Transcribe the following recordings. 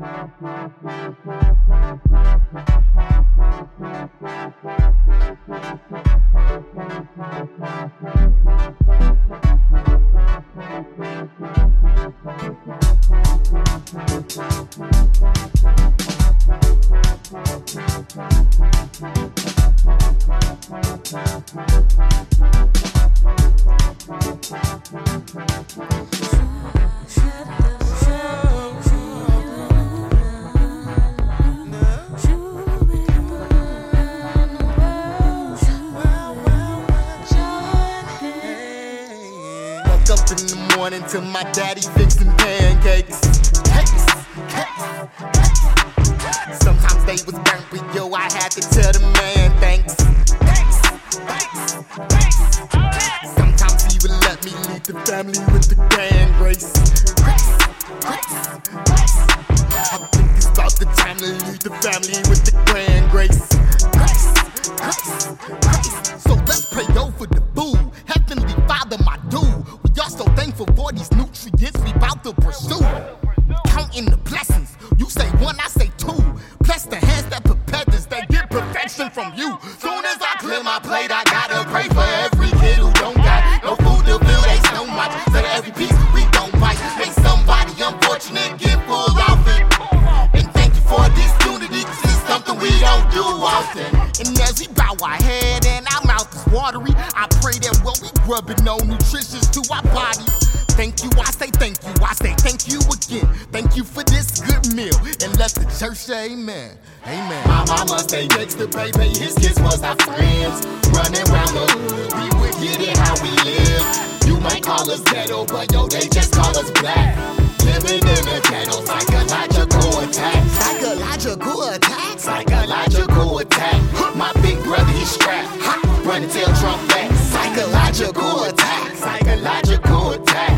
Woke up in the morning till my daddy fixing pancakes. Cakes, cakes, cakes. Sometimes they was burnt, but yo, I had to tell the man thanks. Thanks, thanks, thanks. Sometimes he would let me lead the family with the grand grace. I think it's about the time to lead the family with the grand grace. So let's pray over You say one, I say two. Bless the hands that prepare this, they get perfection from you. Soon as I clear my plate, I gotta pray for every kid who don't got no food to fill they stomach. So that every piece we don't bite, make somebody unfortunate get full of it. And thank you for this unity, 'cause it's something we don't do often. And as we bow our head and our mouth is watery, I pray that what we grubbing no nutritious to our body. Thank you, I say thank you, I say thank you again. Thank you for this good meal. And let the church say amen. Amen. My mama stay next to baby, his kids was our friends. Running around the hood, we would get it how we live. You might call us ghetto, but yo, they just call us black. Living in the ghetto, psychological attack. Psychological attack? Psychological attack. My big brother, he strapped. Run and tell Trump that. Psychological attack. Psychological attack.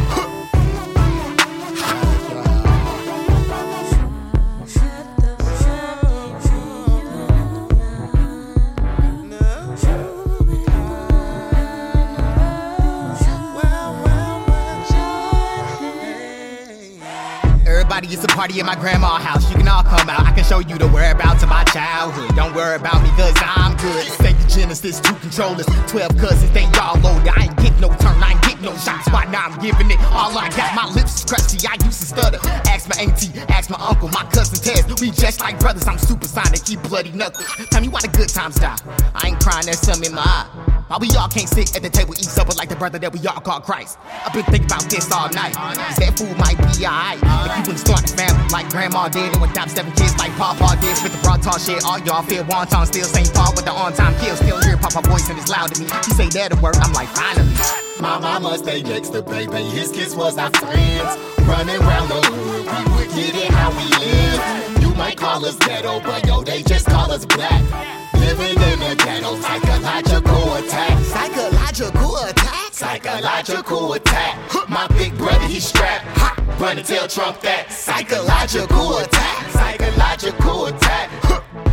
Everybody, it's a party at my grandma's house. You can all come out. I can show you the whereabouts of my childhood. Don't worry about me, cause I'm good. Genesis, two controllers, 12 cousins, they all loaded. I ain't get no turn, I ain't get no shots. Why now I'm giving it all I got. My lips crusty, I used to stutter. Ask my auntie, ask my uncle, my cousin Tez. We just like brothers, I'm supersonic, he bloody knuckles. Tell me why the good times die. I ain't crying, there's some in my eye. Why we all can't sit at the table, eat supper like the brother that we all call Christ? I've been thinking about this all night. Cause that food might be alright. If you wouldn't start a family like grandma did and adopt seven kids like Papa did. Spit the broad talk shit, all y'all feel wonton, still St. Paul with the on time kill. Still hear Papa voice and it's loud to me. He say that'll work, I'm like, finally. My mama stay next to baby, his kids was our friends. Running around the hood, we would get it how we live. You might call us ghetto, but yo, they just call us black. Living in the ghetto, psychological attack. Psychological attack? Psychological attack. My big brother, he's strapped. Run and tell Trump that. Psychological attack. Psychological attack.